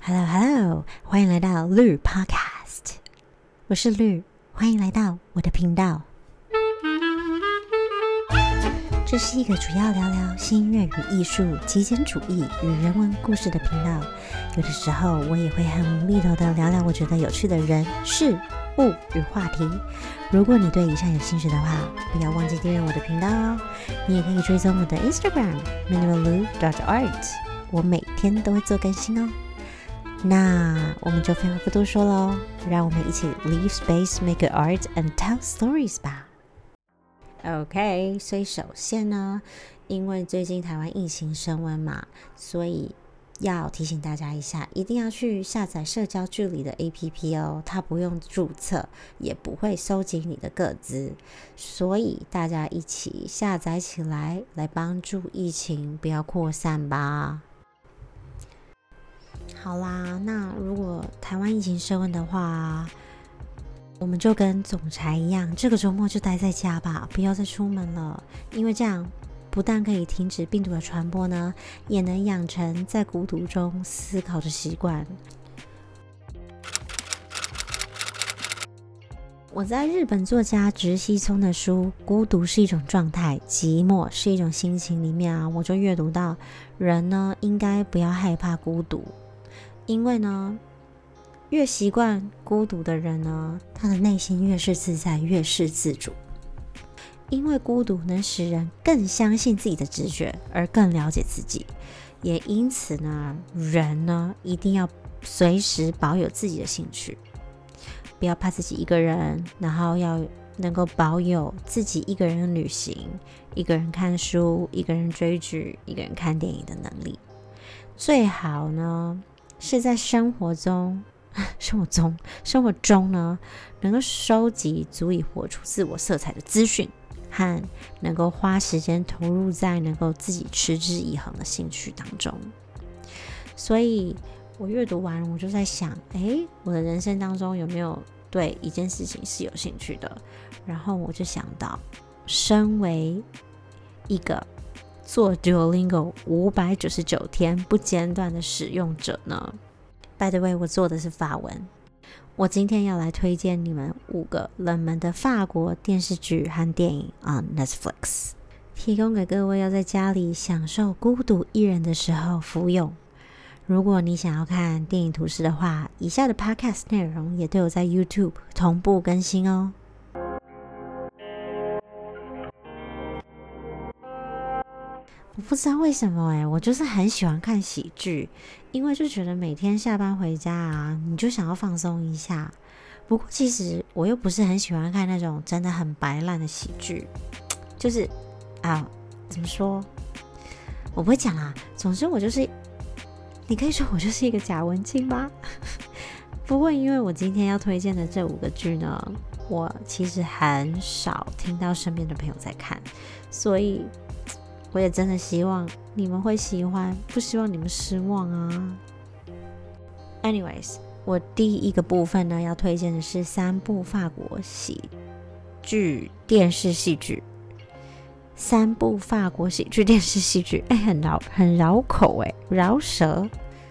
Hello Hello，欢迎来到绿 Podcast，我是绿，欢迎来到我的频道。这是一个主要聊聊新音乐与艺术、极简主义与人文故事的频道。有的时候我也会很无厘头的聊聊我觉得有趣的人事物与话题。如果你对以上有兴趣的话，不要忘记订阅我的频道哦。你也可以追踪我的 Instagram minimalu dot art，我每天都会做更新哦。那我们就废话不多说喽，让我们一起 leave space, make art, and tell stories 吧。OK，所以首先呢，因为最近台湾疫情升温嘛，所以要提醒大家一下，一定要去下载社交距离的 APP 哦，它不用注册，也不会收集你的个资，所以大家一起下载起来，来帮助疫情不要扩散吧。好啦，那如果台湾疫情升温的话，我们就跟总裁一样，这个周末就待在家吧，不要再出门了。因为这样不但可以停止病毒的传播呢，也能养成在孤独中思考的习惯。我在日本作家直西聪的书《孤独是一种状态，寂寞是一种心情》里面啊，我就阅读到，人呢应该不要害怕孤独，因为呢。越习惯孤独的人呢，他的内心越是自在，越是自主。因为孤独能使人更相信自己的直觉，而更了解自己。也因此呢，人呢一定要随时保有自己的兴趣，不要怕自己一个人，然后要能够保有自己一个人旅行、一个人看书、一个人追剧、一个人看电影的能力。最好呢是在生活中。生活中，生活中呢，能够收集足以活出自我色彩的资讯，和能够花时间投入在能够自己持之以恒的兴趣当中。所以我阅读完，我就在想，诶，我的人生当中有没有对一件事情是有兴趣的？然后我就想到，身为一个做 Duolingo 五百九十九天不间断的使用者呢？By the way，我做的是法文。我今天要来推荐你们五个冷门的法国电视剧和电影 on Netflix，提供给各位要在家里享受孤独一人的时候服用。如果你想要看电影图示的话，以下的 podcast 内容也都有在 YouTube 同步更新哦。我不知道为什么哎，我就是很喜欢看喜剧，因为就觉得每天下班回家啊，你就想要放松一下。不过其实我又不是很喜欢看那种真的很白烂的喜剧，就是啊，怎么说？我不会讲啊。总之我就是，你可以说我就是一个假文青吧。不过因为我今天要推荐的这五个剧呢，我其实很少听到身边的朋友在看，所以。我也真的希望你们会喜欢，不希望你们失望啊。Anyways，我第一个部分呢要推荐的是三部法国喜剧电视戏剧。三部法国喜剧电视戏剧，哎，很绕，很绕口，哎，饶舌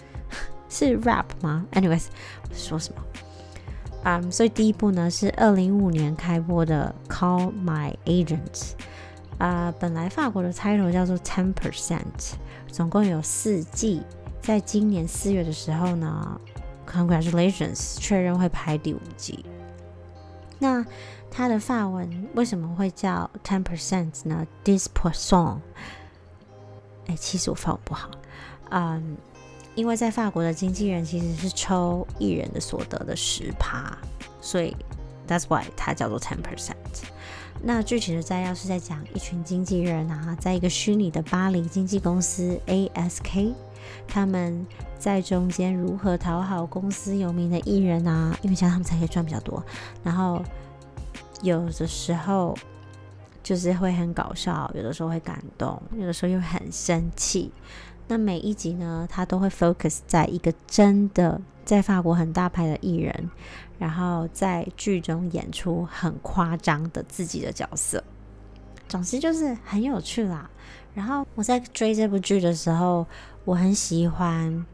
是 rap 吗？Anyways，说什么？嗯，所以第一部呢是二零一五年开播的《Call My Agents》。啊，本来法国的 title 叫做 Ten Percent，总共有四季，在今年四月的时候呢，Congratulations，确认会拍第五季。那它的法文为什么会叫 Ten Percent 呢？This person，哎，其实我法文不好，嗯，因为在法国的经纪人其实是抽艺人的所得的十趴，所以 That's why 它叫做 Ten Percent。那具体的摘要是在讲一群经纪人啊，在一个虚拟的巴黎经纪公司 ASK，他们在中间如何讨好公司有名的艺人啊，因为这样他们才可以赚比较多。然后有的时候就是会很搞笑，有的时候会感动，有的时候又很生气。那每一集呢，他都会 focus 在一个真的在法国很大牌的艺人。然后在剧中演出很夸张的自己的角色，总之就是很有趣啦。然后我在追这部剧的时候，我很喜欢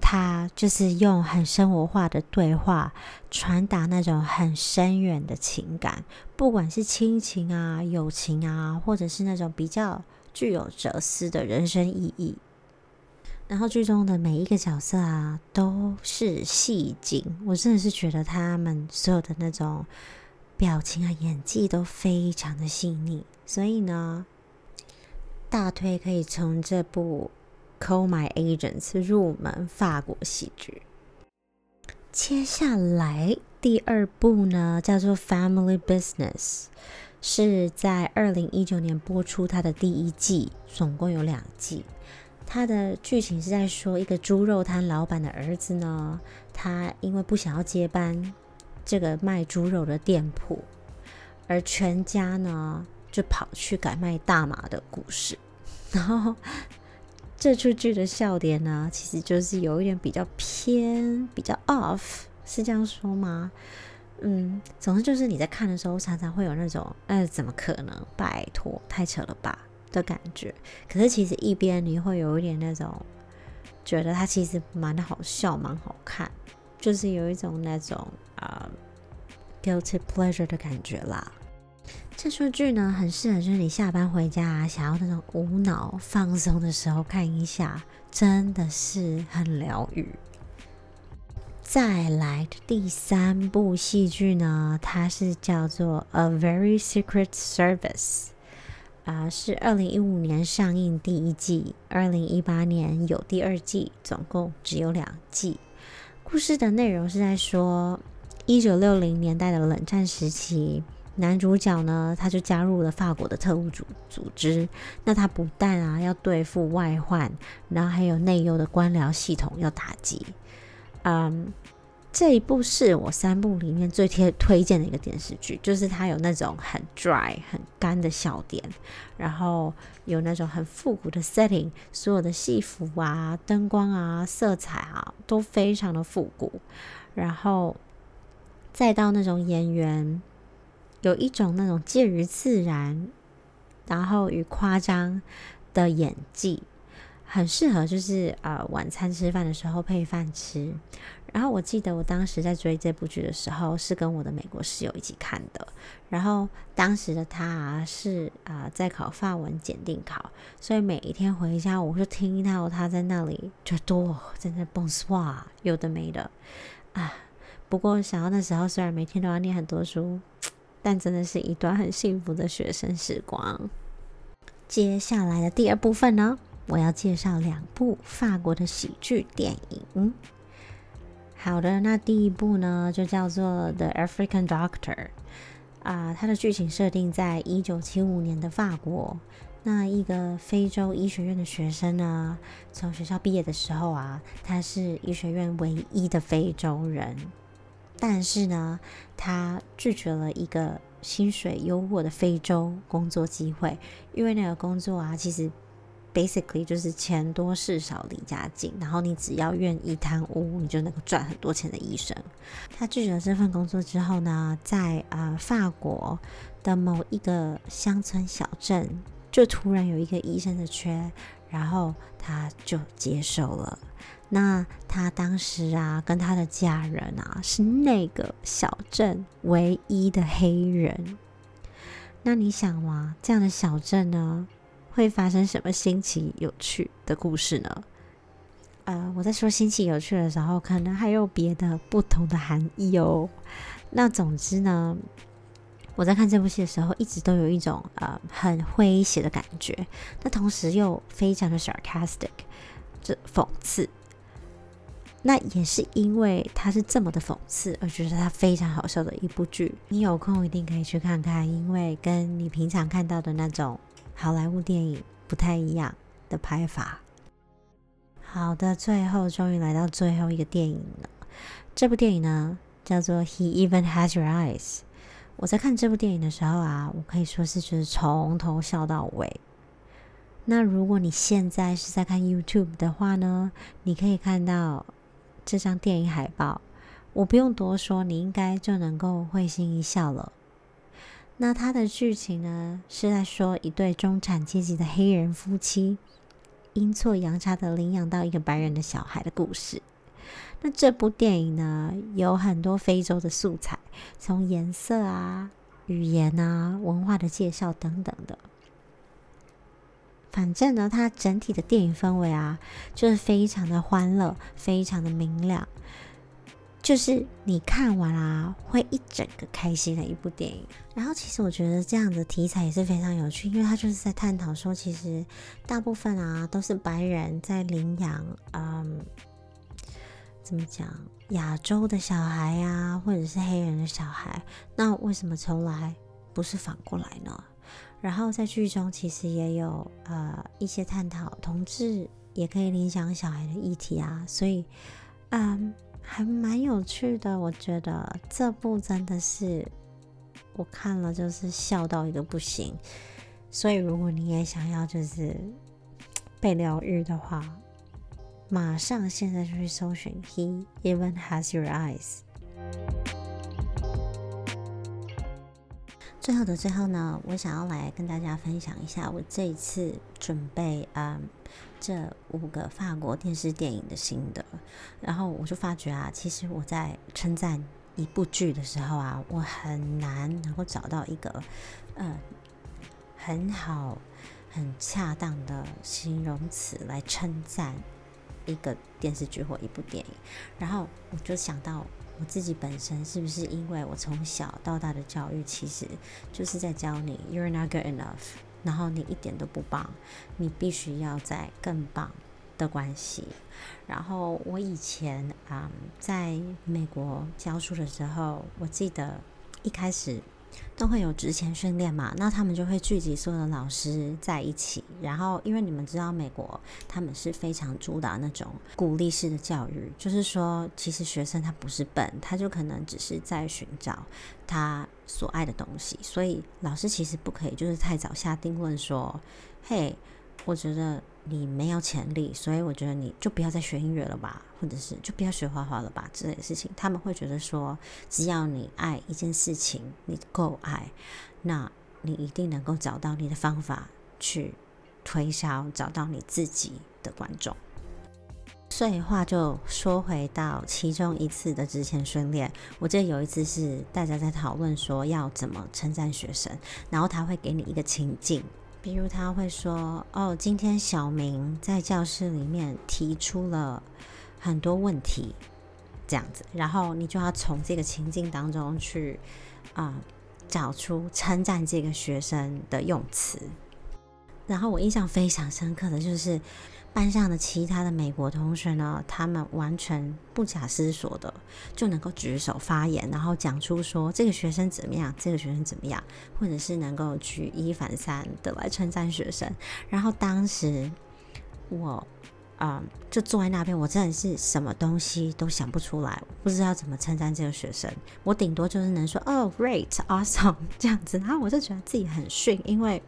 他就是用很生活化的对话传达那种很深远的情感，不管是亲情啊、友情啊，或者是那种比较具有哲思的人生意义。然后剧中的每一个角色啊，都是戏精，我真的是觉得他们所有的那种表情啊、演技都非常的细腻，所以呢，大推可以从这部《Call My Agents》入门法国喜剧。接下来第二部呢，叫做《Family Business》，是在二零一九年播出它的第一季，总共有两季。它的剧情是在说，一个猪肉摊老板的儿子呢，他因为不想要接班这个卖猪肉的店铺，而全家呢就跑去改卖大麻的故事。然后这出剧的笑点呢，其实就是有一点比较偏、比较 off，是这样说吗？嗯，总之就是你在看的时候，常常会有那种，哎，怎么可能？拜托，太扯了吧！的感觉，可是其实一边你会有一点那种觉得它其实蛮好笑、蛮好看，就是有一种那种啊 guilty pleasure 的感觉啦。这出剧呢，很适合就是你下班回家，想要那种无脑放松的时候看一下，真的是很疗愈。再来第三部戏剧呢，它是叫做 A Very Secret Service。啊，是二零一五年上映第一季，二零一八年有第二季，总共只有两季。故事的内容是在说，一九六零年代的冷战时期，男主角呢，他就加入了法国的特务组组织。那他不但啊要对付外患，然后还有内忧的官僚系统要打击，嗯。这一部是我三部里面最贴推荐的一个电视剧，就是它有那种很 dry 很干的笑点，然后有那种很复古的 setting，所有的戏服啊、灯光啊、色彩啊都非常的复古，然后再到那种演员有一种那种介于自然然后与夸张的演技，很适合就是呃晚餐吃饭的时候配饭吃。然后我记得我当时在追这部剧的时候，是跟我的美国室友一起看的。然后当时的他是啊在考法文检定考，所以每一天回家我就听到他在那里就多在那蹦 swag，有的没的啊。不过想到那时候虽然每天都要念很多书，但真的是一段很幸福的学生时光。接下来的第二部分呢，我要介绍两部法国的喜剧电影。好的，那第一部呢，就叫做《The African Doctor》啊，它的剧情设定在一九七五年的法国。那一个非洲医学院的学生呢，从学校毕业的时候啊，他是医学院唯一的非洲人，但是呢，他拒绝了一个薪水优渥的非洲工作机会，因为那个工作啊，其实。Basically 就是钱多事少离家近，然后你只要愿意贪污，你就能够赚很多钱的医生。他拒绝了这份工作之后呢，在啊法国的某一个乡村小镇，就突然有一个医生的缺，然后他就接受了。那他当时啊，跟他的家人啊，是那个小镇唯一的黑人。那你想嘛，这样的小镇呢？会发生什么新奇有趣的故事呢？呃，我在说新奇有趣的时候，可能还有别的不同的含义哦。那总之呢，我在看这部戏的时候，一直都有一种呃很诙谐的感觉，那同时又非常的 sarcastic，这讽刺。那也是因为它是这么的讽刺，而觉得它非常好笑的一部剧。你有空一定可以去看看，因为跟你平常看到的那种。好莱坞电影不太一样的拍法。好的，最后终于来到最后一个电影了。这部电影呢叫做《He Even Has Your Eyes》。我在看这部电影的时候啊，我可以说是就是从头笑到尾。那如果你现在是在看 YouTube 的话呢，你可以看到这张电影海报。我不用多说，你应该就能够会心一笑了。那它的剧情呢，是在说一对中产阶级的黑人夫妻阴错阳差的领养到一个白人的小孩的故事。那这部电影呢，有很多非洲的素材，从颜色啊、语言啊、文化的介绍等等的。反正呢，它整体的电影氛围啊，就是非常的欢乐，非常的明亮，就是你看完啦，会一整个开心的一部电影。然后，其实我觉得这样的题材也是非常有趣，因为它就是在探讨说，其实大部分啊都是白人在领养，嗯。怎么讲？亚洲的小孩呀，或者是黑人的小孩，那为什么从来不是反过来呢？然后在剧中其实也有呃一些探讨同志也可以领养小孩的议题啊，所以嗯还蛮有趣的。我觉得这部真的是我看了就是笑到一个不行。所以如果你也想要就是被疗愈的话，马上现在就去搜寻 He even has your eyes。最后的最后呢，我想要来跟大家分享一下我这一次准备嗯这五个法国电视电影的心得。然后我就发觉啊，其实我在称赞一部剧的时候啊，我很难能够找到一个呃很好、很恰当的形容词来称赞。一个电视剧或一部电影，然后我就想到自己本身是不是因为我从小到大的教育其实就是在教你 you're not good enough，然后你一点都不棒，你必须要在更棒的关系。然后我以前啊在美国教书的时候，我记得一开始。都会有职前训练嘛，那他们就会聚集所有的老师在一起，然后因为你们知道美国他们是非常主打那种鼓励式的教育，就是说其实学生他不是笨，他就可能只是在寻找他所爱的东西，所以老师其实不可以就是太早下定论说，嘿，我觉得。你没有潜力，所以我觉得你就不要再学音乐了吧，或者是就不要学画画了吧之类的事情。他们会觉得说，只要你爱一件事情，你够爱，那你一定能够找到你的方法去推销，找到你自己的观众。所以话就说回到其中一次的之前训练，我记得有一次是大家在讨论说要怎么称赞学生，然后他会给你一个情境。比如他会说：“哦，今天小明在教室里面提出了很多问题，这样子，然后你就要从这个情境当中去啊找出称赞这个学生的用词。”然后我印象非常深刻的就是。班上的其他的美国同学呢，他们完全不假思索的就能够举手发言，然后讲出说这个学生怎么样，这个学生怎么样，或者是能够举一反三的来称赞学生。然后当时我啊，就坐在那边，我真的是什么东西都想不出来，不知道怎么称赞这个学生。我顶多就是能说哦，great，awesome 这样子。然后我就觉得自己很逊，因为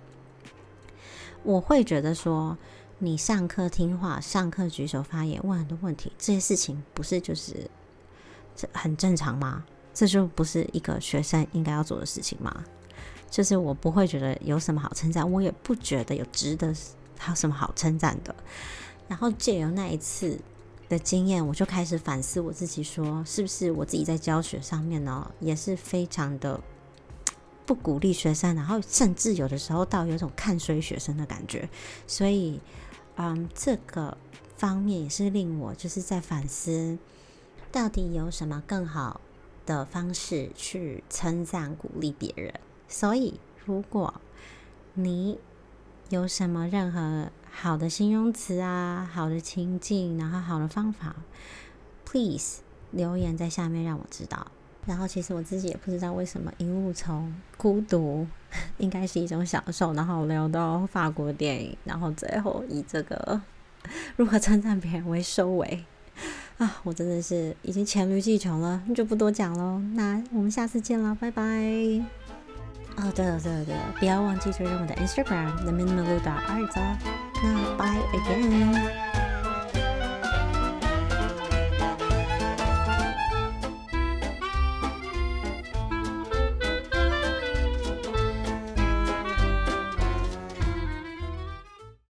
我会觉得说。你上课听话，上课举手发言，问很多问题，这些事情不是就是这很正常吗？这就不是一个学生应该要做的事情吗？就是我不会觉得有什么好称赞，我也不觉得有值得还有什么好称赞的。然后借由那一次的经验，我就开始反思我自己，说是不是我自己在教学上面呢，也是非常的不鼓励学生，然后甚至有的时候到有种看衰学生的感觉，所以。嗯，这个方面也是令我就是在反思，到底有什么更好的方式去称赞鼓励别人。所以，如果你有什么任何好的形容词啊、好的情境，然后好的方法，please 留言在下面让我知道。然后，其实我自己也不知道为什么一路从孤独 应该是一种享受，然后聊到法国电影，然后最后以这个如何称赞别人为收尾啊！我真的是已经黔驴技穷了，就不多讲喽。那我们下次见了，拜拜。哦，对了对了对了，不要忘记追踪我的 Instagram the minimal dot art 哦。那 bye again。